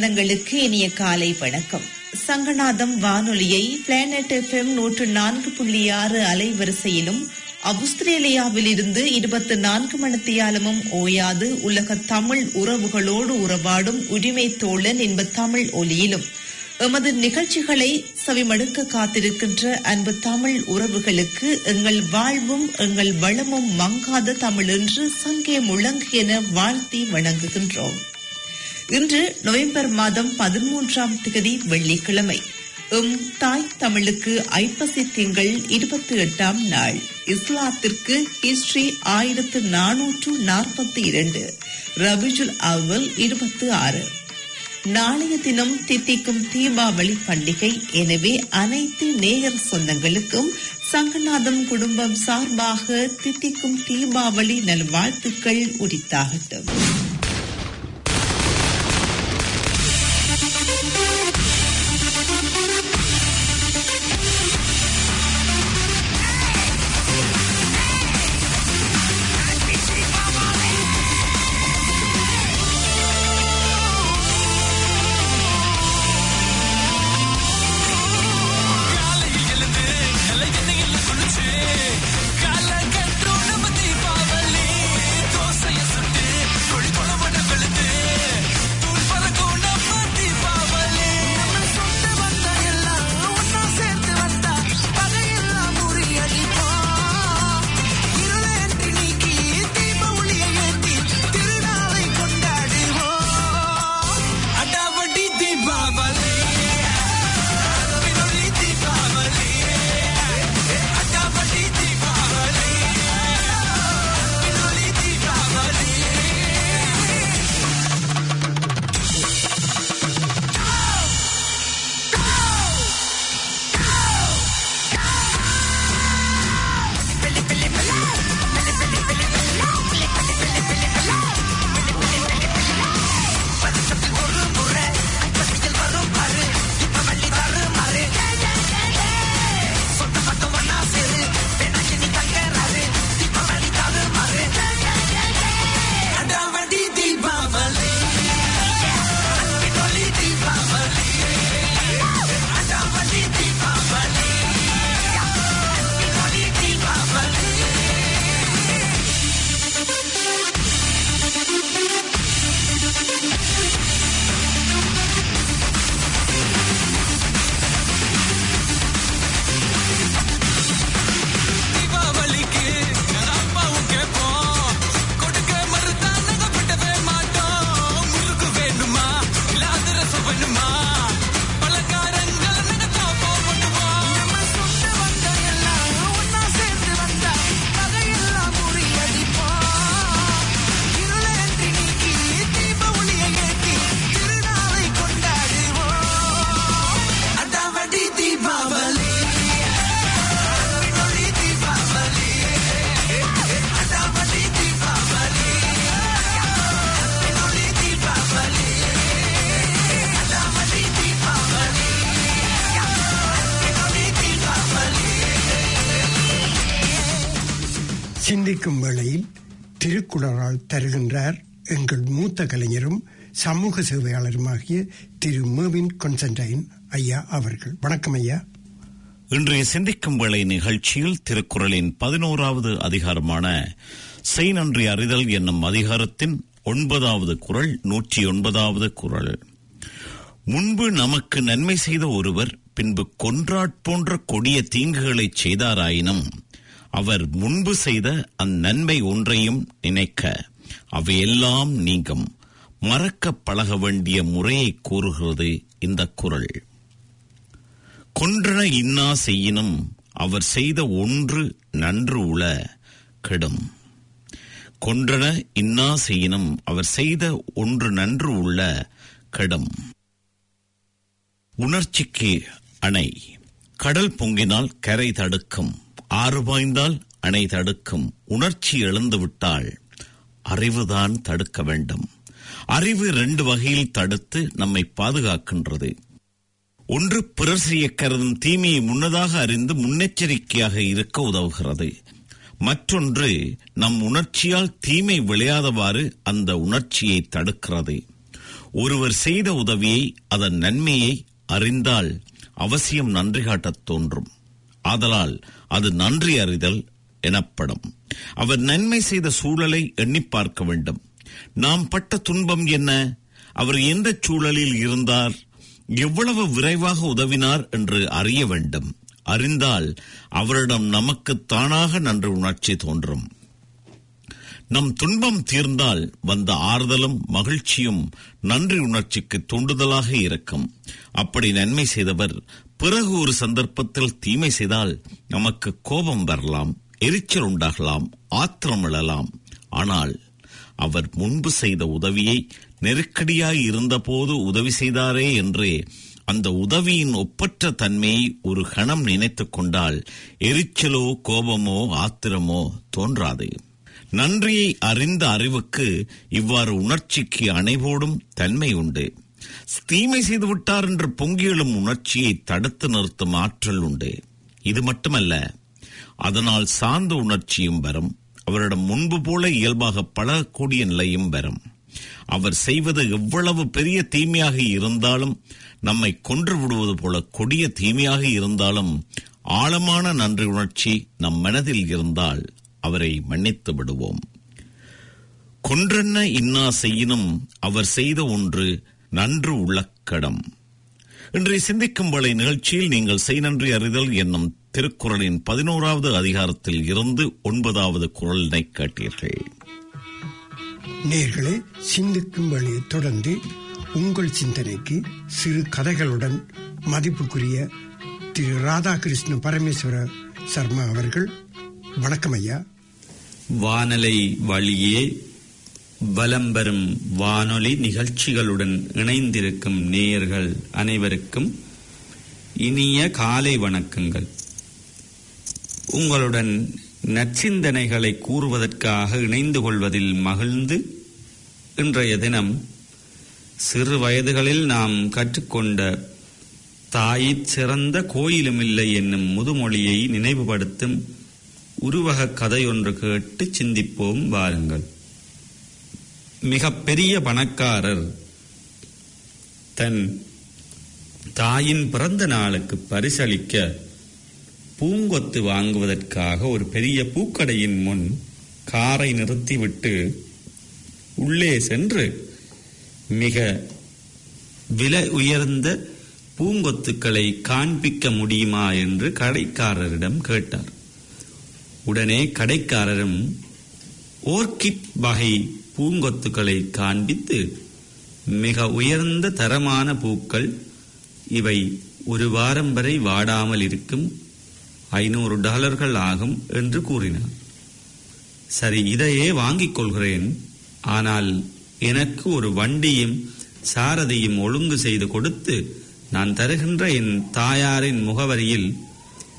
சொந்தங்களுக்கு இனிய காலை வணக்கம். சங்கநாதம் வானொலியை பிளானட் எஃப்எம் நூற்று நான்கு புள்ளி ஆறு அலைவரிசையிலும் அவுஸ்திரேலியாவில் இருந்து இருபத்தி நான்கு மணித்தியாலமும் ஓயாது உலக தமிழ் உறவுகளோடு உறவாடும் உரிமை தோழன் என்ப தமிழ் ஒலியிலும். எமது நிகழ்ச்சிகளை செவிமடுக்க காத்திருக்கின்ற அன்பு தமிழ் உறவுகளுக்கு எங்கள் வாழ்வும் எங்கள் வளமும் மங்காத தமிழ் என்று சங்கே முழங்கு என வாழ்த்தி வணங்குகின்றோம். இன்று நவம்பர் மாதம் பதிமூன்றாம் திகதி வெள்ளிக்கிழமை. எம் தாய் தமிழுக்கு ஐப்பசி திங்கள் இருபத்தி எட்டாம் நாள். இஸ்லாத்திற்கு ஹிஸ்டரி ஆயிரத்து நானூற்று நாற்பத்தி இரண்டு. ரபிஜுல் அவல் இருபத்தி ஆறு. நாளைய தினம் தித்திக்கும் தீபாவளி பண்டிகை எனவே அனைத்து நேயர் சொந்தங்களுக்கும் சங்கநாதம் குடும்பம் சார்பாக தித்திக்கும் தீபாவளி நல்வாழ்த்துக்கள் உரித்தாகட்டும். திருக்குறளால் தருகின்றார் எங்கள் மூத்த கலைஞரும் சமூக சேவையாளருமாகிய திரு மேவின் கொன்சன்டைன் ஐயா அவர்கள். வணக்கம் ஐயா. இன்றைய சிந்திக்கும் வேளை நிகழ்ச்சியில் திருக்குறளின் பதினோராவது அதிகாரமான செய் நன்றி அறிதல் என்னும் அதிகாரத்தின் ஒன்பதாவது குரல் நூற்றி ஒன்பதாவது குரல். முன்பு நமக்கு நன்மை செய்த ஒருவர் பின்பு கொன்றாட் போன்ற கொடிய தீங்குகளை செய்தாராயினும் அவர் முன்பு செய்த அந்நன்மை ஒன்றையும் நினைக்க அவையெல்லாம் நீங்கும். மறக்க பழக வேண்டிய முறையை கூறுகிறது இந்த குரல். கொன்றன இன்னா செய்யினும் அவர் செய்த ஒன்று நன்று உள கெடும். கொன்றன இன்னா செய்யினும் அவர் செய்த ஒன்று நன்று உள்ள கெடும். உணர்ச்சிக்கு அணை. கடல் பொங்கினால் கரை தடுக்கும். ஆறு பாய்ந்தால் அணை தடுக்கும். உணர்ச்சி எழுந்துவிட்டால் அறிவுதான் தடுக்க வேண்டும். அறிவு ரெண்டு வகையில் தடுத்து நம்மை பாதுகாக்கின்றது. ஒன்று பிறர் செய்ய கருதும் தீமையை முன்னதாக அறிந்து முன்னெச்சரிக்கையாக இருக்க உதவுகிறது. மற்றொன்று நம் உணர்ச்சியால் தீமை விளையாதவாறு அந்த உணர்ச்சியை தடுக்கிறது. ஒருவர் செய்த உதவியை அதன் நன்மையை அறிந்தால் அவசியம் நன்றி காட்டத் தோன்றும். ஆதலால் அது நன்றி அறிதல் எனப்படும். அவர் நன்மை செய்த சூழலை எண்ணி பார்க்க வேண்டும். நாம் பட்ட துன்பம் என்ன? அவர் எந்த சூழலில் இருந்தார்? எவ்வளவு விரைவாக உதவினார் என்று அறிய வேண்டும். அறிந்தால் அவரிடம் நமக்கு தானாக நன்றி உணர்ச்சி தோன்றும். நம் துன்பம் தீர்ந்தால் வந்த ஆறுதலும் மகிழ்ச்சியும் நன்றி உணர்ச்சிக்கு தூண்டுதலாக இருக்கும். அப்படி நன்மை செய்தவர் பிறகு ஒரு சந்தர்ப்பத்தில் தீமை செய்தால் நமக்கு கோபம் வரலாம் எரிச்சல் உண்டாகலாம் ஆத்திரம் எழலாம். ஆனால் அவர் முன்பு செய்த உதவியை நெருக்கடியாய் இருந்தபோது உதவி செய்தாரே என்றே அந்த உதவியின் ஒப்பற்ற தன்மையை ஒரு கணம் நினைத்து கொண்டால் எரிச்சலோ கோபமோ ஆத்திரமோ தோன்றாது. நன்றியை அறிந்த அறிவுக்கு இவ்வாறு உணர்ச்சிக்கு அணைவோடும் தன்மை உண்டு. தீமை செய்து விட்டார் என்று பொங்கியெழும் உணர்ச்சியை தடுத்து நிறுத்தும் ஆற்றல் உண்டு. இது மட்டுமல்ல அதனால் சார்ந்த உணர்ச்சியும் வரும். அவரிடம் முன்பு போல இயல்பாக பழகக்கூடிய நிலையும் வரும். அவர் செய்வது எவ்வளவு பெரிய தீமையாக இருந்தாலும் நம்மை கொன்று விடுவது போல கொடிய தீமையாக இருந்தாலும் ஆழமான நன்றி உணர்ச்சி நம் மனதில் இருந்தால் அவரை மன்னித்து விடுவோம். கொன்றென்ன இன்னா செய்யினும் அவர் செய்த ஒன்று நன்று உள்ளக்கடம். இன்றைய சிந்திக்கும் வேளை நிகழ்ச்சியில் நீங்கள் செய் நன்றி அறிதல் என்னும் திருக்குறளின் பதினோராவது அதிகாரத்தில் இருந்து ஒன்பதாவது குரலினை கேட்டீர்கள். நேர்களே சிந்திக்கும் வழியை தொடர்ந்து உங்கள் சிந்தனைக்கு சிறு கதைகளுடன் மதிப்புக்குரிய திரு ராதாகிருஷ்ண பரமேஸ்வர சர்மா அவர்கள். வணக்கம் ஐயா. வானலை வழியே வலம் வரும் வானொலி நிகழ்ச்சிகளுடன் இணைந்திருக்கும் நேயர்கள் அனைவருக்கும் இனிய காலை வணக்கங்கள். உங்களுடன் நற்சிந்தனைகளை கூறுவதற்காக இணைந்து கொள்வதில் மகிழ்ந்து இன்றைய தினம் சிறு வயதுகளில் நாம் கற்றுக்கொண்ட தாயிற் சிறந்த கோயிலுமில்லை என்னும் முதுமொழியை நினைவுபடுத்தும் உருவக கதையொன்று கேட்டு சிந்திப்போம் வாருங்கள். மிகப்பெரிய பணக்காரர் தன் தாயின் பிறந்த நாளுக்கு பரிசளிக்க பூங்கொத்து வாங்குவதற்காக ஒரு பெரிய பூக்கடையின் முன் காரை நிறுத்திவிட்டு உள்ளே சென்று மிக விலை உயர்ந்த பூங்கொத்துக்களை காண்பிக்க முடியுமா என்று கடைக்காரரிடம் கேட்டார். உடனே கடைக்காரரும் ஓர்கிட் வகை பூங்கொத்துக்களை காண்பித்து மிக உயர்ந்த தரமான பூக்கள் இவை ஒரு வாரம் வரை வாடாமல் இருக்கும். ஐநூறு டாலர்கள் ஆகும் என்று கூறினார். சரி இதையே வாங்கிக் கொள்கிறேன். ஆனால் எனக்கு ஒரு வண்டியும் சாரதியும் ஒழுங்கு செய்து கொடுத்து நான் தருகின்ற என் தாயாரின் முகவரியில்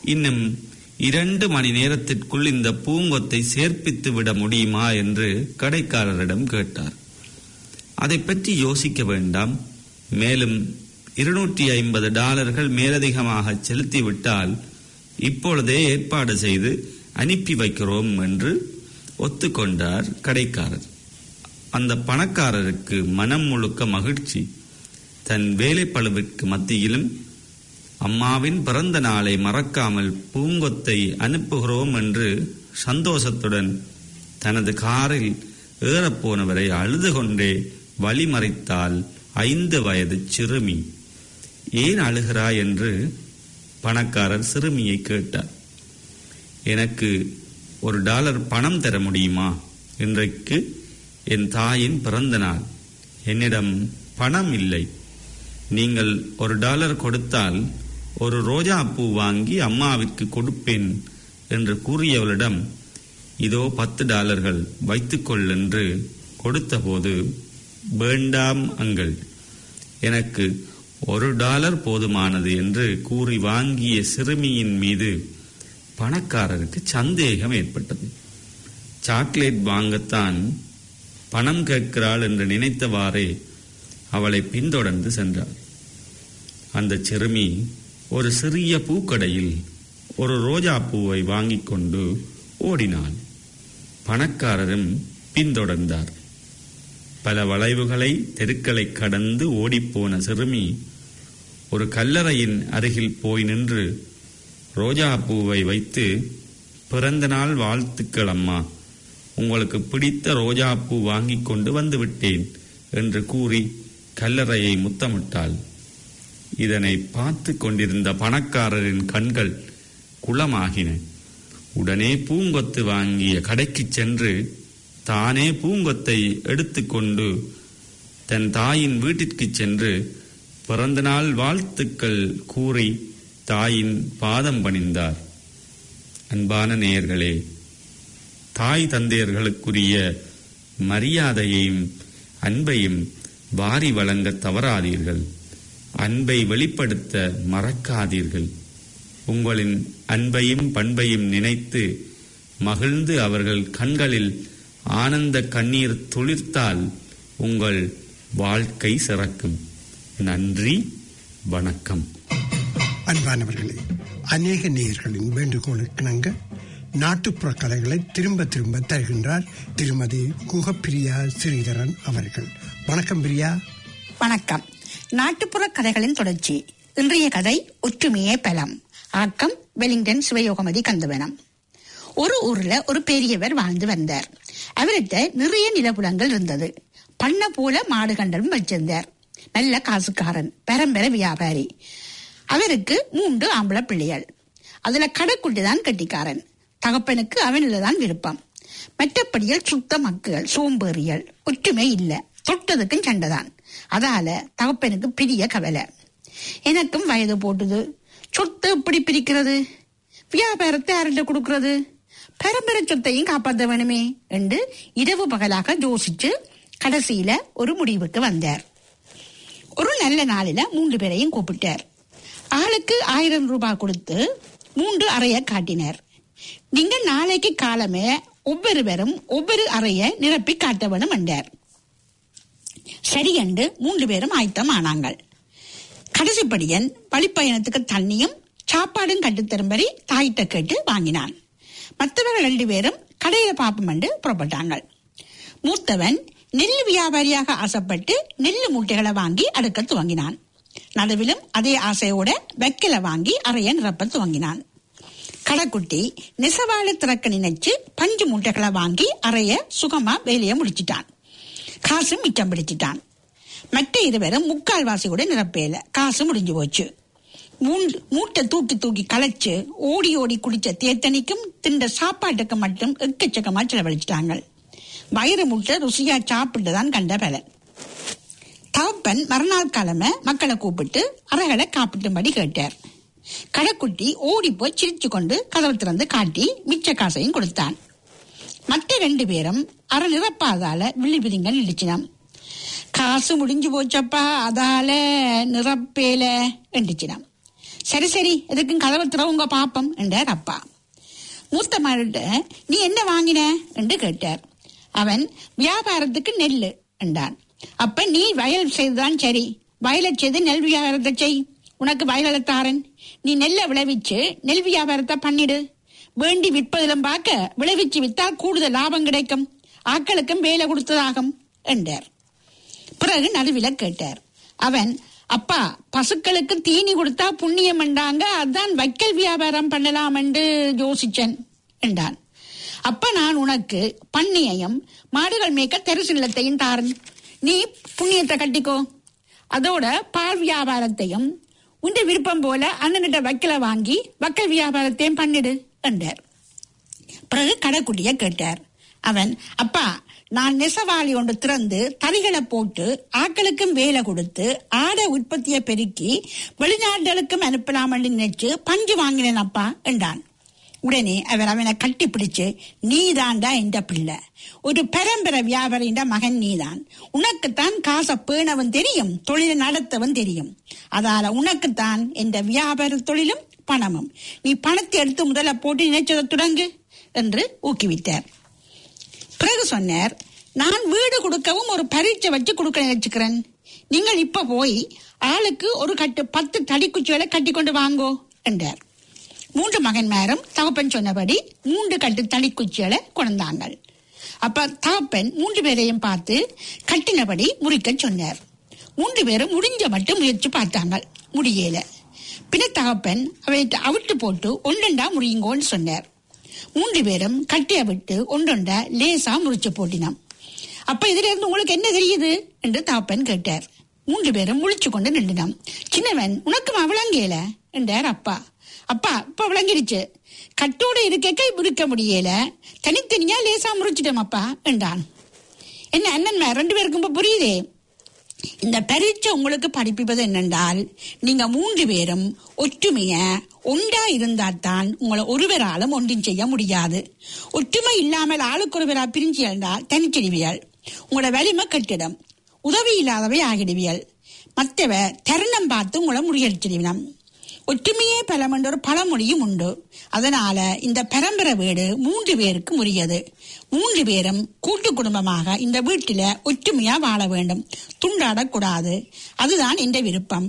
இன்னும் இரண்டு மணி நேரத்திற்குள் இந்த பூங்கொத்தை சேர்ப்பித்து விட முடியுமா என்று கடைக்காரரிடம் கேட்டார். அதை பற்றி யோசிக்க வேண்டாம். மேலும் இருநூற்றி ஐம்பது டாலர்கள் மேலதிகமாக செலுத்திவிட்டால் இப்பொழுதே ஏற்பாடு செய்து அனுப்பி வைக்கிறோம் என்று ஒத்துக்கொண்டார் கடைக்காரர். அந்த பணக்காரருக்கு மனம் முழுக்க மகிழ்ச்சி. தன் வேலைப்பழுவிற்கு மத்தியிலும் அம்மாவின் பிறந்த நாளை மறக்காமல் பூங்கொத்தை அனுப்புகிறோம் என்று சந்தோஷத்துடன் தனது காரில் ஏறப்போனவரை அழுது கொண்டே வழிமறைத்தால் ஐந்து வயது சிறுமி. ஏன் அழுகிறாய்? என்று பணக்காரர் சிறுமியை கேட்டார். எனக்கு ஒரு டாலர் பணம் தர முடியுமா? இன்றைக்கு என் தாயின் பிறந்த நாள். என்னிடம் பணம் இல்லை. நீங்கள் ஒரு டாலர் கொடுத்தால் ஒரு ரோஜா பூ வாங்கி அம்மாவிற்கு கொடுப்பேன் என்று கூறியவளிடம் இதோ பத்து டாலர்கள் வைத்துக்கொள் என்று கொடுத்தபோது வேண்டாம் அங்கள் எனக்கு ஒரு டாலர் போதுமானது என்று கூறி வாங்கிய சிறுமியின் மீது பணக்காரருக்கு சந்தேகம் ஏற்பட்டது. சாக்லேட் வாங்கத்தான் பணம் கேட்கிறாள் என்று நினைத்தவாறே அவளை பின்தொடர்ந்து சென்றார் அந்த சிறுமி ஒரு சிறிய பூக்கடையில் ஒரு ரோஜா பூவை வாங்கி கொண்டு ஓடினாள் பணக்காரரும் பின்தொடர்ந்தார். பல வளைவுகளை தெருக்களை கடந்து ஓடிப்போன சிறுமி ஒரு கல்லறையின் அருகில் போய் நின்று ரோஜா பூவை வைத்து பிறந்த நாள் வாழ்த்துக்கள் அம்மா. உங்களுக்கு பிடித்த ரோஜா பூ வாங்கி கொண்டு வந்து விட்டேன் என்று கூறி கல்லறையை முத்தமிட்டாள். இதனை பார்த்து கொண்டிருந்த பணக்காரரின் கண்கள் குளமாகின. உடனே பூங்கொத்து வாங்கிய கடைக்குச் சென்று தானே பூங்கொத்தை எடுத்துக்கொண்டு தன் தாயின் வீட்டிற்குச் சென்று பிறந்தநாள் வாழ்த்துக்கள் கூறி தாயின் பாதம் பணிந்தார். அன்பான நேயர்களே தாய் தந்தையர்களுக்குரிய மரியாதையையும் அன்பையும் வாரி வழங்க தவறாதீர்கள். அன்பை வெளிப்படுத்த மறக்காதீர்கள். உங்களின் அன்பையும் பண்பையும் நினைத்து மகிழ்ந்து அவர்கள் கண்களில் ஆனந்த கண்ணீர் துளிர்த்தால் உங்கள் வாழ்க்கை சிறக்கும். நன்றி வணக்கம். அன்பானவர்களே அநேக நேயர்களின் வேண்டுகோளுக்கு இணங்க நாட்டுப்புற கலைகளை திரும்ப திரும்ப தருகின்றார் திருமதி குகப்பிரியா ஸ்ரீதரன் அவர்கள். வணக்கம் பிரியா. வணக்கம். நாட்டுப்புற கதைகளின் தொடர்ச்சி. இன்றைய கதை ஒற்றுமையே பலம். ஆக்கம் வெலிங்டன் சிவயோகமதி கந்தவனம். ஒரு ஊர்ல ஒரு பெரியவர் வாழ்ந்து வந்தார். அவர்கிட்ட நிறைய நிலப்புலங்கள் இருந்தது. பண்ண போல மாடு கண்டலும் வச்சிருந்தார். நல்ல காசுக்காரன் பரம்பரை வியாபாரி. அவருக்கு மூன்று ஆம்பளை பிள்ளைகள். அதுல கடைக்குட்டி தான் கட்டிக்காரன். தகப்பனுக்கு அவனில தான் விருப்பம். மற்றபடியில் சுத்த மக்கள் சோம்பேறியல் ஒற்றுமை இல்லை. தொட்டதுக்கும் சண்டைதான். அதால தகப்பனுக்கு பெரிய கவலை. எனக்கும் வயது போட்டுது. சொத்து எப்படி பிரிக்கிறது? வியாபாரத்தை யார்கிட்ட கொடுக்கறது. பரம்பரை சொத்தையும் காப்பாற்ற வேணுமே என்று இரவு பகலாக யோசிச்சு கடைசியில ஒரு முடிவுக்கு வந்தார். ஒரு நல்ல நாளில மூன்று பேரையும் கூப்பிட்டார். ஆளுக்கு ஆயிரம் ரூபாய் கொடுத்து மூன்று அறைய காட்டினார். நீங்க நாளைக்கு காலமே ஒவ்வொருவரும் ஒவ்வொரு அறைய நிரப்பி காட்ட வேணும் என்றார். சரி என்று மூன்று பேரும் ஆயத்தம் ஆனாங்கள் கடைசிப்படியன் வழிப்பயணத்துக்கு தண்ணியும் சாப்பாடும் கட்டுத்தரும்படி தாயிட்ட கேட்டு வாங்கினான். மற்றவர்கள் ரெண்டு பேரும் கடையில பாப்பம் என்று புறப்பட்டாங்கள் மூத்தவன் நெல் வியாபாரியாக ஆசைப்பட்டு நெல் மூட்டைகளை வாங்கி அடுக்க துவங்கினான். நடுவிலும் அதே ஆசையோட வெக்கில வாங்கி அறைய நிரப்ப துவங்கினான். கடைக்குட்டி நெசவாளி திறக்க நினைச்சு பஞ்சு மூட்டைகளை வாங்கி அறைய சுகமா வேலையை முடிச்சிட்டான். காசும் மிச்சம் பிடிச்சிட்டான். மற்ற இருவரும் முக்கால்வாசி கூட நிரப்பேல. காசு முடிஞ்சு போச்சு. மூட்டை தூக்கி தூக்கி களைச்சு ஓடி ஓடி குடிச்ச தேத்தனிக்கும் தின்ற சாப்பாட்டுக்கு மட்டும் எக்கச்சக்கமா செலவழிச்சிட்டாங்க. வயிறு முட்டை ருசியா சாப்பிட்டு தான் கண்ட பலன் தகப்பன் மறுநாள் கிழமை மக்களை கூப்பிட்டு அறகளை காப்பிட்டும்படி கேட்டார். கடைக்குட்டி ஓடி போய் சிரிச்சு கொண்டு கதவு திறந்து காட்டி மிச்ச காசையும் கொடுத்தான். மற்ற ரெண்டு பேரும் அரை நிரப்பாதால விழி பிரிங்க நிடிச்சினான் காசு முடிஞ்சு போச்சப்பா அதால நிரப்பேல என்றிச்சினான் சரி சரி எதுக்கும் கதவை திறவுங்க பாப்பம் என்றார் அப்பா. மூத்த மகள்கிட்ட நீ என்ன வாங்கின? என்று கேட்டார். அவன் வியாபாரத்துக்கு நெல் என்றான். அப்ப நீ வயல் செய்துதான் சரி. வயலை செய்து நெல் வியாபாரத்தை செய். உனக்கு வயலத்தாரன் நீ நெல்லை விளைவிச்சு நெல் வியாபாரத்தை பண்ணிடு. வேண்டி விற்பதிலும் பார்க்க விளைவிச்சு வித்தால் கூடுதல் லாபம் கிடைக்கும். ஆக்களுக்கும் வேலை கொடுத்ததாகும் என்றார். பிறகு நடுவில கேட்டார். அவன் அப்பா பசுக்களுக்கு தீனி கொடுத்தா புண்ணியம் என்றாங்க அதான் வைக்கல் வியாபாரம் பண்ணலாம் என்று யோசிச்சேன் என்றான். அப்ப நான் உனக்கு பண்ணையையும் மாடுகள் மேய்க்க தெருசு நிலத்தையும் தாரன். நீ புண்ணியத்தை கட்டிக்கோ. அதோட பால் வியாபாரத்தையும் உண்ட விருப்பம் போல அண்ணனிட்ட வைக்கல வாங்கி வக்கல் வியாபாரத்தையும் பண்ணிடு. என்றார். பிறகு கடைக்குட்டிய கேட்டார். அவன் அப்பா நான் நெசவாளி ஒன்று திறந்து தறிகளை போட்டு ஆக்களுக்கும் வேலை கொடுத்து ஆடை உற்பத்தியை பெருக்கி வெளிநாடுகளுக்கும் அனுப்பலாம் என்று நினைச்சு பஞ்சு வாங்கினேன் அப்பா என்றான். உடனே அவர் அவனை கட்டி பிடிச்சு நீதான்டா என்ற பிள்ளை. ஒரு பரம்பரை வியாபாரின்ற மகன் நீதான். உனக்குத்தான் காசை பேணவன் தெரியும் தொழிலை நடத்தவன் தெரியும். அதால உனக்குத்தான் என்ற வியாபார தொழிலும் பணமும். நீ பணத்தை எடுத்து முதல்ல போட்டு நினைச்சதை தொடங்கு என்று ஊக்குவித்தார். பிறகு சொன்னார் நான் வீடு கொடுக்கவும் ஒரு பரீட்சை வச்சு கொடுக்க நினைச்சுக்கிறேன். நீங்கள் இப்ப போய் ஆளுக்கு ஒரு கட்டு பத்து தடிக்குச்சிகளை கட்டி கொண்டு வாங்கோ என்றார். மூன்று மகன்மாரும் தகப்பன் சொன்னபடி மூன்று கட்டு தடிக்குச்சிகளை கொண்டாங்கள் அப்ப தாப்பன் மூன்று பேரையும் பார்த்து கட்டினபடி முறிக்க சொன்னார். மூன்று பேரும் முடிஞ்ச மட்டும் முயற்சி பார்த்தாங்க முடியல. பின்ன தகப்பன் அவை அவிட்டு போட்டு ஒன்றண்டா முறியுங்கோன்னு சொன்னார். மூன்று பேரும் கட்டியை விட்டு ஒன்றொண்டா லேசா முறிச்சு போட்டினான். அப்ப இதுல இருந்து உங்களுக்கு என்ன தெரியுது? என்று தாப்பன் கேட்டார். மூன்று பேரும் முழிச்சு கொண்டு நின்றுனான். சின்னவன் உனக்கும் விளங்கல என்றார் அப்பா. அப்பா இப்ப விளங்கிடுச்சு. கட்டோட இருக்க முறிக்க முடியல. தனித்தனியா லேசா முறிச்சிட்டோம் அப்பா என்றான். என்ன அண்ணன்மா ரெண்டு பேருக்கும் இப்ப புரியுதே? இந்த பரீட்சை உங்களுக்கு படிப்பிப்பது என்னென்றால் நீங்க மூன்று பேரும் ஒற்றுமைய ஒன்றா இருந்தால்தான் உங்களை ஒருவராலும் ஒன்றும் செய்ய முடியாது. ஒற்றுமை இல்லாமல் ஆளுக்கு ஒருவரா பிரிஞ்சு இருந்தால் தனிச்செடிவியல் உங்களோட வலிமை கட்டிடம். உதவி இல்லாதவை ஆகிடுவியல். மற்றவ தருணம் பார்த்து உங்களை முறியடிச்சிடுவினம். ஒற்றுமையே பலம் என்ற ஒரு பழமொழியும் உண்டு. அதனால இந்த பரம்பரை வீடு மூன்று பேருக்கு உரியது. மூன்று பேரும் கூட்டு குடும்பமாக இந்த வீட்டில ஒற்றுமையா வாழ வேண்டும். துண்டாடக்கூடாது. அதுதான் என்ற விருப்பம்.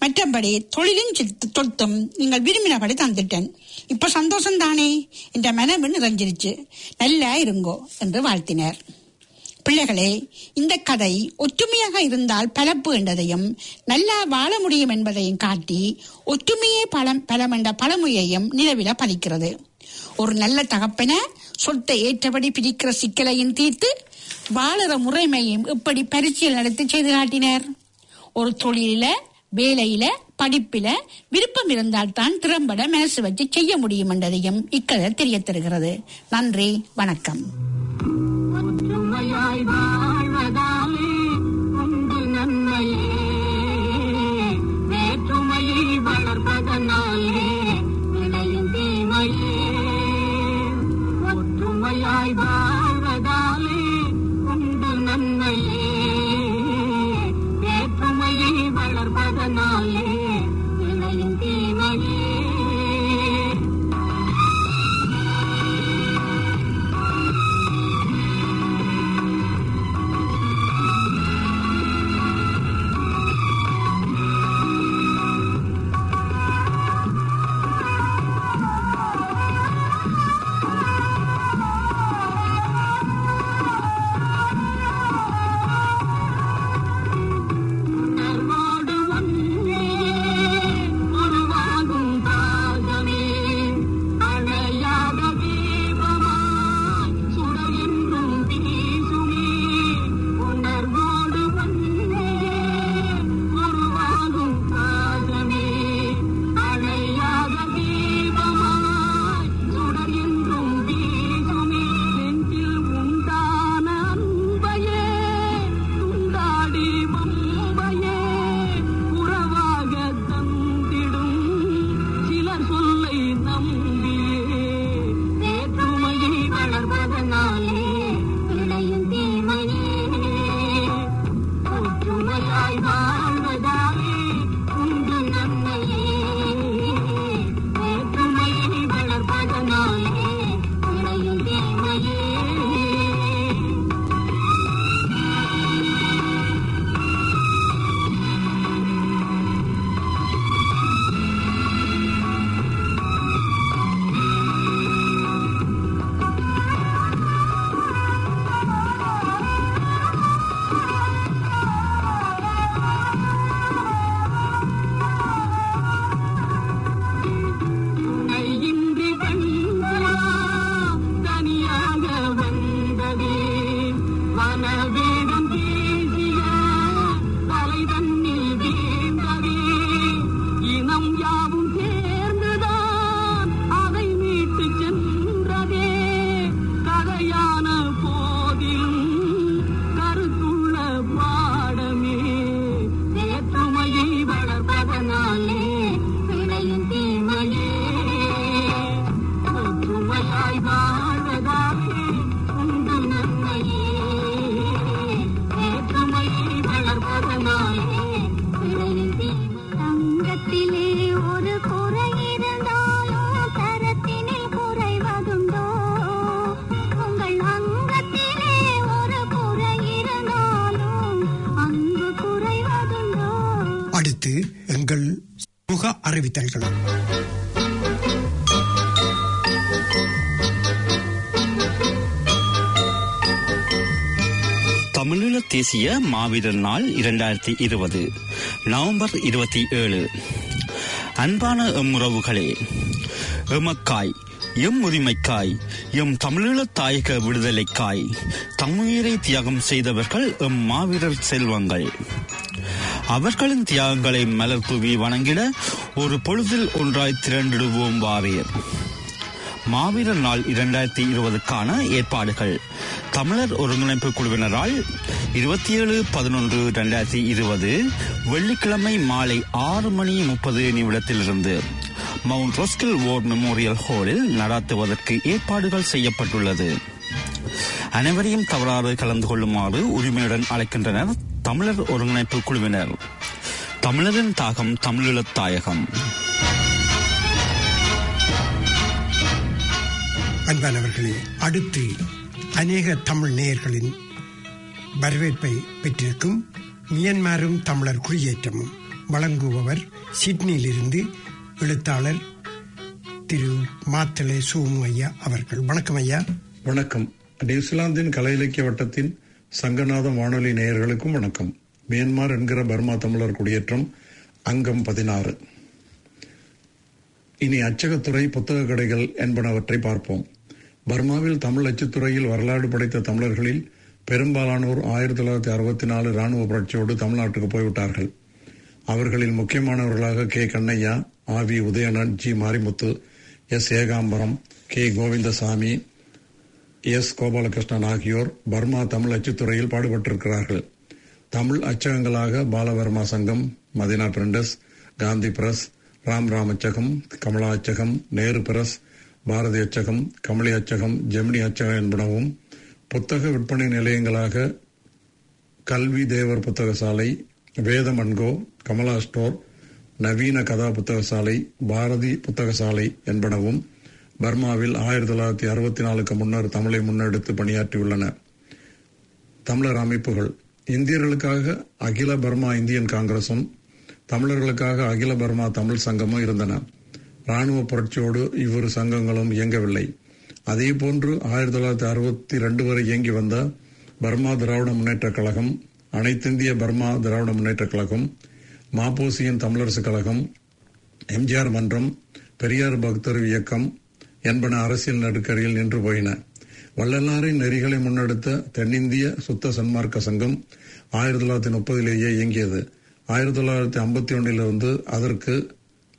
மற்றபடி தொழிலும் தொத்தும் நீங்கள் விரும்பினபடி தந்துட்டேன். இப்ப சந்தோஷம் தானே என்ற மனம் நிறைஞ்சிருச்சு. நல்லா இருங்கோ என்று வாழ்த்தினர். பிள்ளைகளே இந்த கதை ஒற்றுமையாக இருந்தால் பலப்பு என்றதையும் நல்லா வாழ முடியும் என்பதையும் காட்டி ஒற்றுமையே பலம் பலம் என்ற பழமொழியையும் நிலவில பலிக்கிறது ஒரு நல்ல தகப்பன சொத்தை ஏற்றபடி பிரிக்கிற சிக்கலையும் தீர்த்து வாழற முறைமையும் எப்படி பரிச்சையில் நடத்தி செய்து காட்டினர். ஒரு தொழிலில வேலையில படிப்பில விருப்பம் இருந்தால் தான் திறம்பட மனசு வச்சு செய்ய முடியும் என்றதையும் இக்கதை தெரிய தருகிறது. நன்றி வணக்கம். ஒற்றுமையாய் வாழ்வதாலே உண்டு நன்மையே. வேற்றுமையை வளர்ப்பதனாலே முக தமிழீழ தேசிய மாவீரர் நாள் இரண்டாயிரத்தி இருபது நவம்பர் இருபத்தி ஏழு. அன்பான எம் உறவுகளே எமக்காய் எம் உரிமைக்காய் எம் தமிழீழ தாயக விடுதலைக்காய் தம்முயிரை தியாகம் செய்தவர்கள் எம் மாவீரர் செல்வங்கள். அவர்களின் தியாகங்களை மலர் தூவி வணங்கிட ஒரு பொழுதில் ஒன்றாய் திரண்டிடுவோம் வாரியர் மாவீரர் நாள் இரண்டாயிரத்தி இருபதுக்கான ஏற்பாடுகள். தமிழர் ஒருங்கிணைப்பு குழுவினரால் இருபத்தி ஏழு பதினொன்று இரண்டாயிரத்தி இருபது வெள்ளிக்கிழமை மாலை ஆறு மணி முப்பது நிமிடத்திலிருந்து மவுண்ட் ரோஸ்கில் வோர்ட் மெமோரியல் ஹாலில் நடாத்துவதற்கு ஏற்பாடுகள் செய்யப்பட்டுள்ளது. அனைவரையும் தவறாது கலந்து கொள்ளுமாறு உரிமையுடன் அழைக்கின்றனர் தமிழர் ஒருங்கிணைப்பு குழுவினர். தமிழரின் தாகம் தமிழீழத் தாயகம். அன்பானவர்களே அடுத்து அநேக தமிழ் நேயர்களின் வரவேற்பை பெற்றிருக்கும் மியன்மாரும் தமிழர் குடியேற்றமும் வழங்குபவர் சிட்னியிலிருந்து எழுத்தாளர் திரு மாத்தளை சோமு ஐயா அவர்கள். வணக்கம் ஐயா. வணக்கம். நியூசிலாந்தின் கலை இலக்கிய வட்டத்தின் சங்கநாதம் வானொலி நேயர்களுக்கும் வணக்கம். மியான்மர் என்கிற பர்மா தமிழர் குடியேற்றம் அங்கம் பதினாறு. இனி அச்சகத்துறை புத்தக கடைகள் என்பனவற்றை பார்ப்போம். பர்மாவில் தமிழ் அச்சுத்துறையில் வரலாறு படைத்த தமிழர்களில் பெரும்பாலானோர் ஆயிரத்தி தொள்ளாயிரத்தி அறுபத்தி நாலு ராணுவ புரட்சியோடு தமிழ்நாட்டுக்கு போய்விட்டார்கள். அவர்களில் முக்கியமானவர்களாக கே. கண்ணையா ஆ. V. Udayanan G. Marimuthu S. Ekambaram K. Govindasamy S. Gopalakrishnan ஆகியோர் பர்மா தமிழ் அச்சுத்துறையில் பாடுபட்டிருக்கிறார்கள். Tamil அச்சகங்களாக Balavarma Sangam Madina printers Gandhi press Ram Ram அச்சகம் Kamala அச்சகம் நேரு பிரஸ் பாரதி அச்சகம் கமலி அச்சகம் ஜெமினி அச்சகம் என்பனவும் புத்தக விற்பனை நிலையங்களாக கல்வி தேவர் புத்தக சாலை வேதம் வேதமன்கோ கமலா ஸ்டோர் நவீன கதா புத்தக சாலை பாரதி புத்தகசாலை என்பனவும் பர்மாவில் ஆயிரத்தி தொள்ளாயிரத்தி அறுபத்தி நாலுக்கு முன்னர் தமிழை முன்னெடுத்து பணியாற்றியுள்ளன. தமிழர் அமைப்புகள். இந்தியர்களுக்காக அகில பர்மா இந்தியன் காங்கிரசும் தமிழர்களுக்காக அகில பர்மா தமிழ் சங்கமும் இருந்தன. இராணுவ புரட்சியோடு இவ்விரு சங்கங்களும் இயங்கவில்லை. அதே போன்று ஆயிரத்தி தொள்ளாயிரத்தி அறுபத்தி ரெண்டு வரை இயங்கி வந்த பர்மா திராவிட முன்னேற்றக் கழகம் அனைத்திந்திய பர்மா திராவிட முன்னேற்றக் கழகம் மாப்போசியின் தமிழரசு கழகம் எம்ஜிஆர் மன்றம் பெரியார் பக்தர் இயக்கம் என்பன அரசியல் நெருக்கடியில் நின்று போயின. வள்ளலாரின் நெறிகளை முன்னெடுத்த தென்னிந்திய சுத்த சன்மார்க்க சங்கம் ஆயிரத்தி தொள்ளாயிரத்தி முப்பதிலேயே இயங்கியது. ஆயிரத்தி தொள்ளாயிரத்தி ஐம்பத்தி ஒன்றிலிருந்து அதற்கு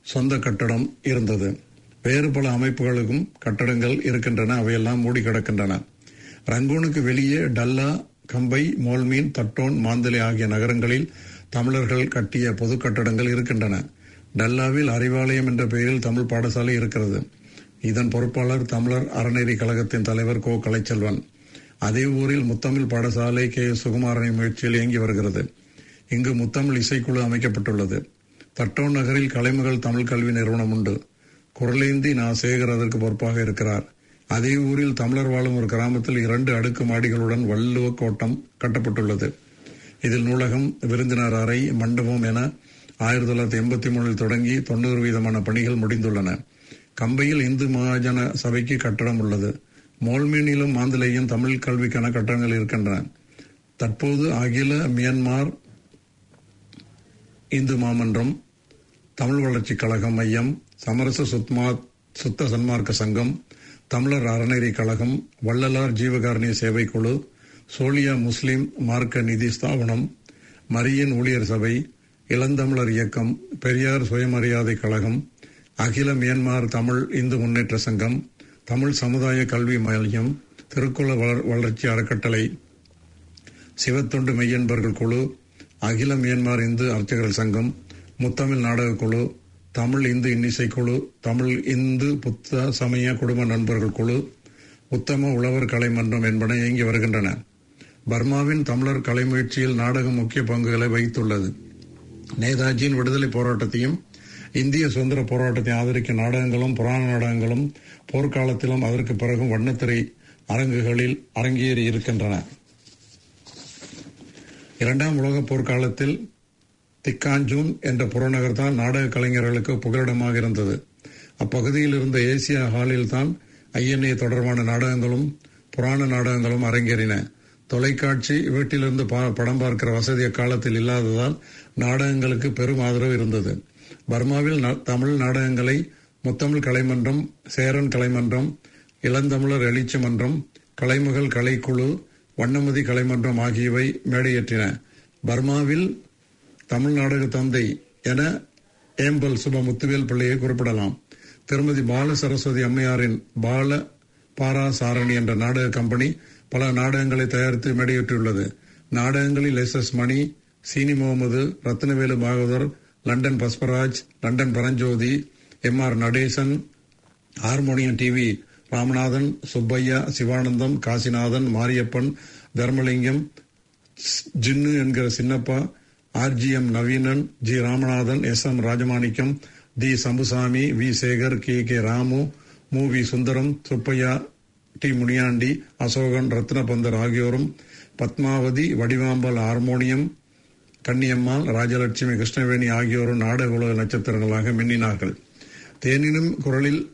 சொந்த கட்டடம் இருந்தது. வேறு பல அமைப்புகளுக்கும் கட்டடங்கள் இருக்கின்றன அவையெல்லாம் மூடி கிடக்கின்றன. ரங்கூனுக்கு வெளியே டல்லா கம்பை மோல்மீன் தட்டோன் மாந்தலை ஆகிய நகரங்களில் தமிழர்கள் கட்டிய பொது கட்டடங்கள் இருக்கின்றன. டல்லாவில் அறிவாலயம் என்ற பெயரில் தமிழ் பாடசாலை இருக்கிறது. இதன் பொறுப்பாளர் தமிழர் அறநெறி கழகத்தின் தலைவர் கோ. கலைச்செல்வன். அதே ஊரில் முத்தமிழ் பாடசாலை கே. சுகுமாரனை சுகுமாரனின் முயற்சியில் இயங்கி வருகிறது. இங்கு முத்தமிழ் இசைக்குழு அமைக்கப்பட்டுள்ளது. தட்டோன் நகரில் கலைமகள் தமிழ் கல்வி நிறுவனம் உண்டு. குரலேந்தி நா. சேகர் அதற்கு பொறுப்பாக இருக்கிறார். அதே ஊரில் தமிழர் வாழும் ஒரு கிராமத்தில் இரண்டு அடுக்கு மாடிகளுடன் வள்ளுவ கோட்டம் கட்டப்பட்டுள்ளது. இதில் நூலகம் விருந்தினர் அறை மண்டபம் என ஆயிரத்தி தொள்ளாயிரத்தி எண்பத்தி மூணில் தொடங்கி தொண்ணூறு வீதமான பணிகள் முடிந்துள்ளன. கம்பையில் இந்து மகாஜன சபைக்கு கட்டடம் உள்ளது. மோல்மீனிலும் மாந்திலேயும் தமிழ் கல்விக்கான கட்டடங்கள் இருக்கின்றன. தற்போது அகில மியான்மார் இந்து மாமன்றம் தமிழ் வளர்ச்சி கழகம் மையம் சமரச சுத்மா சுத்த சன்மார்க்க சங்கம் தமிழர் அறநெறி கழகம் வள்ளலார் ஜீவகாரணிய சேவை குழு சோலியா முஸ்லிம் மார்க்க நிதி ஸ்தாபனம் மரியன் ஊழியர் சபை இளந்தமிழர் இயக்கம் பெரியார் சுயமரியாதை கழகம் அகில மியான்மார் தமிழ் இந்து முன்னேற்ற சங்கம் தமிழ் சமுதாய கல்வி மையம் திருக்குள வளர் வளர்ச்சி அறக்கட்டளை சிவத்தொண்டு மெய்யன்பர்கள் குழு அகில மியான்மார் இந்து அர்ச்சகர்கள் சங்கம் முத்தமிழ் நாடகக் குழு தமிழ் இந்து இன்னிசை குழு தமிழ் இந்து புத்த சமய குடும்ப நண்பர்கள் குழு உத்தம உழவர் கலை மன்றம் என்பன இயங்கி வருகின்றன. பர்மாவின் தமிழர் கலை முயற்சியில் நாடகம் முக்கிய பங்குகளை வகித்துள்ளது. நேதாஜியின் விடுதலை போராட்டத்தையும் இந்திய சுதந்திர போராட்டத்தை ஆதரிக்கும் நாடகங்களும் புராண நாடகங்களும் போர்க்காலத்திலும் அதற்கு பிறகும் வண்ணத்திரை அரங்குகளில் அரங்கேறி இருக்கின்றன. இரண்டாம் உலகப் போர்க்காலத்தில் திக்காஞ்சூன் என்ற புறநகர் தான் நாடக கலைஞர்களுக்கு புகலிடமாக இருந்தது. அப்பகுதியில் இருந்த ஏசியா ஹாலில் தான் ஐஎன்ஏ தொடர்பான நாடகங்களும் புராண நாடகங்களும் அரங்கேறின. தொலைக்காட்சி வீட்டிலிருந்து பா- படம் பார்க்கிற வசதி அக்காலத்தில் இல்லாததால் நாடகங்களுக்கு பெரும் ஆதரவு இருந்தது. பர்மாவில் தமிழ் நாடகங்களை முத்தமிழ் கலைமன்றம் சேரன் கலைமன்றம் இளந்தமிழர் எழுச்சி மன்றம் கலைமகள் கலைக்குழு வண்ணமதி கலைமன்றம் ஆகியவை மேடையேற்றின. பர்மாவில் தமிழ் நாடக தந்தை என ஏம்பல் சுப முத்துவேல் பிள்ளையை குறிப்பிடலாம். திருமதி பால சரஸ்வதி அம்மையாரின் பால பாராசாரணி என்ற நாடக கம்பெனி பல நாடகங்களை தயாரித்து மேடையேற்றியுள்ளது. நாடகங்களில் S S Mani Seeni Mohammed Rathnavelu Bhagavathar London Pushparaj London Paranjothi M R Natesan harmonium T V Ramanathan Subbaiah Sivanandam Kasinathan Mariappan Dharmalingam Jinnu என்கிற Chinnappa RGM Naveenan G Ramanathan S M Rajamanickam T Sambusamy V Sekar K K Ramu மு V Sundaram Subbaiah D Muniyandi Asokan ரத்னபந்தர் ஆகியோரும் Padmavathi Vadivambal harmonium Kanniyammal Rajalakshmi Krishnaveni ஆகியோரும் நாடக உலக நட்சத்திரங்களாக மின்னினார்கள். தேனினும் குரலில்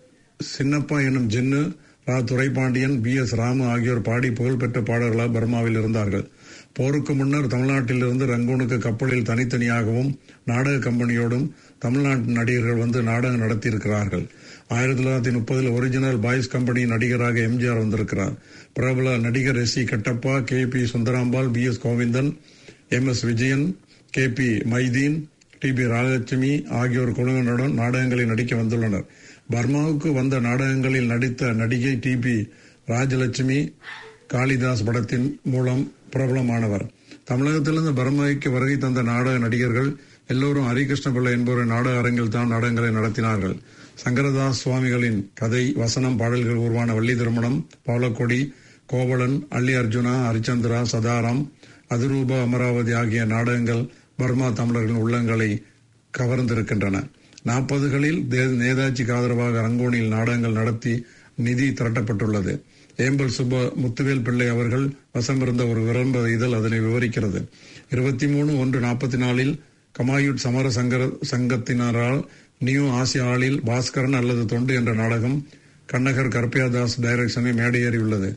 சின்னப்பா எனும் ஜின்னு ரா துரைபாண்டியன் பி. எஸ். ராமு ஆகியோர் பாடி புகழ்பெற்ற பாடல்களாக பர்மாவில் இருந்தார்கள். போருக்கு முன்னர் தமிழ்நாட்டிலிருந்து ரங்கூனுக்கு கப்பலில் தனித்தனியாகவும் நாடக கம்பெனியோடும் தமிழ்நாட்டு நடிகர்கள் வந்து நாடகம் நடத்தியிருக்கிறார்கள். ஆயிரத்தி தொள்ளாயிரத்தி முப்பதில் ஒரிஜினல் பாய்ஸ் கம்பெனி நடிகராக எம்ஜிஆர் வந்திருக்கிறார். பிரபல நடிகர் S. C. Kattappa K. B. Sundarambal P. S. Govindan M S Vijayan K P Maideen T P Rajalakshmi ஆகியோர் குழுவினருடன் நாடகங்களில் நடிக்க வந்துள்ளனர். பர்மாவுக்கு வந்த நாடகங்களில் நடித்த நடிகை டி பி ராஜலட்சுமி காளிதாஸ் படத்தின் மூலம் பிரபலமானவர். தமிழகத்திலிருந்து பர்மாவுக்கு வருகை தந்த நாடக நடிகர்கள் எல்லோரும் ஹரிகிருஷ்ணபிள்ளை என்பவரின் நாடக அரங்கில் தான் நாடகங்களை நடத்தினார்கள். சங்கரதாஸ் சுவாமிகளின் கதை வசனம் பாடல்கள் உருவான வள்ளி திருமணம் பவளக்கொடி கோவலன் அல்லி அர்ஜுனா ஹரிச்சந்திரா சதாராம் அதிரூபா அமராவதி ஆகிய நாடகங்கள் பர்மா தமிழர்களின் உள்ளங்களை கவர்ந்திருக்கின்றன. நாற்பதுகளில் நேதாஜிக்கு ஆதரவாக ரங்கோனியில் நாடகங்கள் நடத்தி நிதி திரட்டப்பட்டுள்ளது. ஏம்பல் சுப்ப முத்துவேல் பிள்ளை அவர்கள் வசமிருந்த ஒரு விளம்ப இதழ் அதனை விவரிக்கிறது. இருபத்தி மூணு ஒன்று நாற்பத்தி நாலில் கமாயுட் சமர சங்கர சங்கத்தினரால் நியூ ஆசிய ஆளில் பாஸ்கரன் அல்லது தொண்டு என்ற நாடகம் கண்ணகர் கர்பியாதாஸ் டைரக்ஷனை மேடையேறியுள்ளது.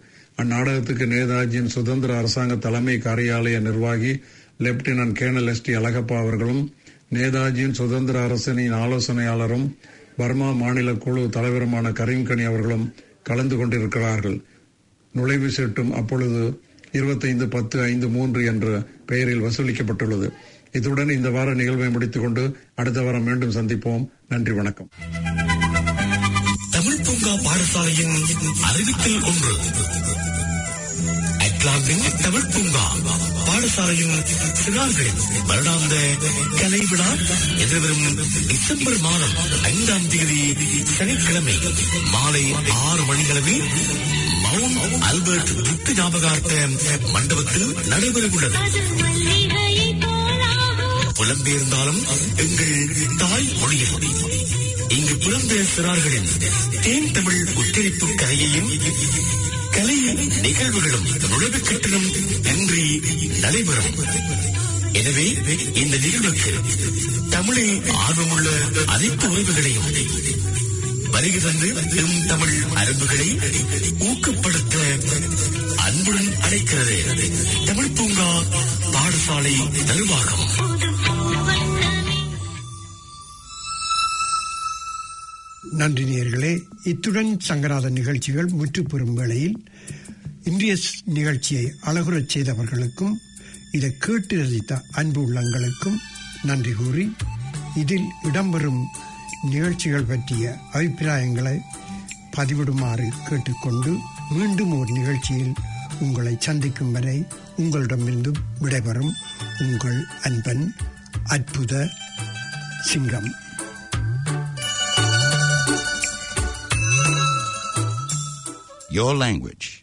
அந்நாடகத்துக்கு நேதாஜியின் சுதந்திர அரசாங்க தலைமை காரியாலய நிர்வாகி lieutenant colonel S T Alagappa அவர்களும் நேதாஜியின் சுதந்திர அரசனின் ஆலோசனையாளரும் பர்மா மாநில குழு தலைவருமான கரீம்கனி அவர்களும் கலந்து கொண்டிருக்கிறார்கள். நுழைவு சீட்டும் அப்பொழுது இருபத்தைந்து பத்து ஐந்து மூன்று என்ற பெயரில் வசூலிக்கப்பட்டுள்ளது. இத்துடன் இந்த வார நிகழ்வை முடித்துக் கொண்டு அடுத்த வாரம் மீண்டும் சந்திப்போம். நன்றி வணக்கம். தமிழ் பூங்கா பாடசாலையின் அறிவித்தல் ஒன்று. அட்லாந்தின் தமிழ் பூங்கா. பாடசாலையின் சிறார்களின் வருடாந்த கலை விழா. எதிர்வரும் டிசம்பர் மாதம் ஐந்தாம் தேதி சனிக்கிழமை மாலை ஆறு மணிகளவில் மவுண்ட் அல்பர்ட் புத்து ஞாபகார்த்த மண்டபத்தில் நடைபெறவுள்ளது. புலம்பெயர்ந்தாலும் எங்கள் தாய் மொழியில். இங்கு புலம்பெயர் சிறார்களின் தேன் தமிழ் உச்சரிப்பு கலையையும் கலையின் நிகழ்வுகளும் நுழைவு கட்டணம் இன்றி நடைபெறும். எனவே இந்த நிகழ்வுக்கு தமிழில் ஆர்வமுள்ள அனைத்து உறவுகளையும் வருகை தந்து பெரும் தமிழ் அரபுகளை ஊக்கப்படுத்த அன்புடன் அழைக்கிறது தமிழ் பூங்கா பாடசாலை நிர்வாகம் நன்றி நேர்களே இத்துடன் சங்கராத நிகழ்ச்சிகள் முற்றுப்பெறும் வேளையில் இன்றைய நிகழ்ச்சியை அழகுறச் செய்தவர்களுக்கும் இதை கேட்டு ரசித்த அன்பு உள்ளங்களுக்கும் நன்றி கூறி இதில் இடம்பெறும் நிகழ்ச்சிகள் பற்றிய அபிப்பிராயங்களை பதிவிடுமாறு கேட்டுக்கொண்டு மீண்டும் ஒரு நிகழ்ச்சியில் உங்களை சந்திக்கும் வரை உங்களிடமிருந்து விடைபெறும் உங்கள் அன்பன் அற்புத சிங்கம். Your language.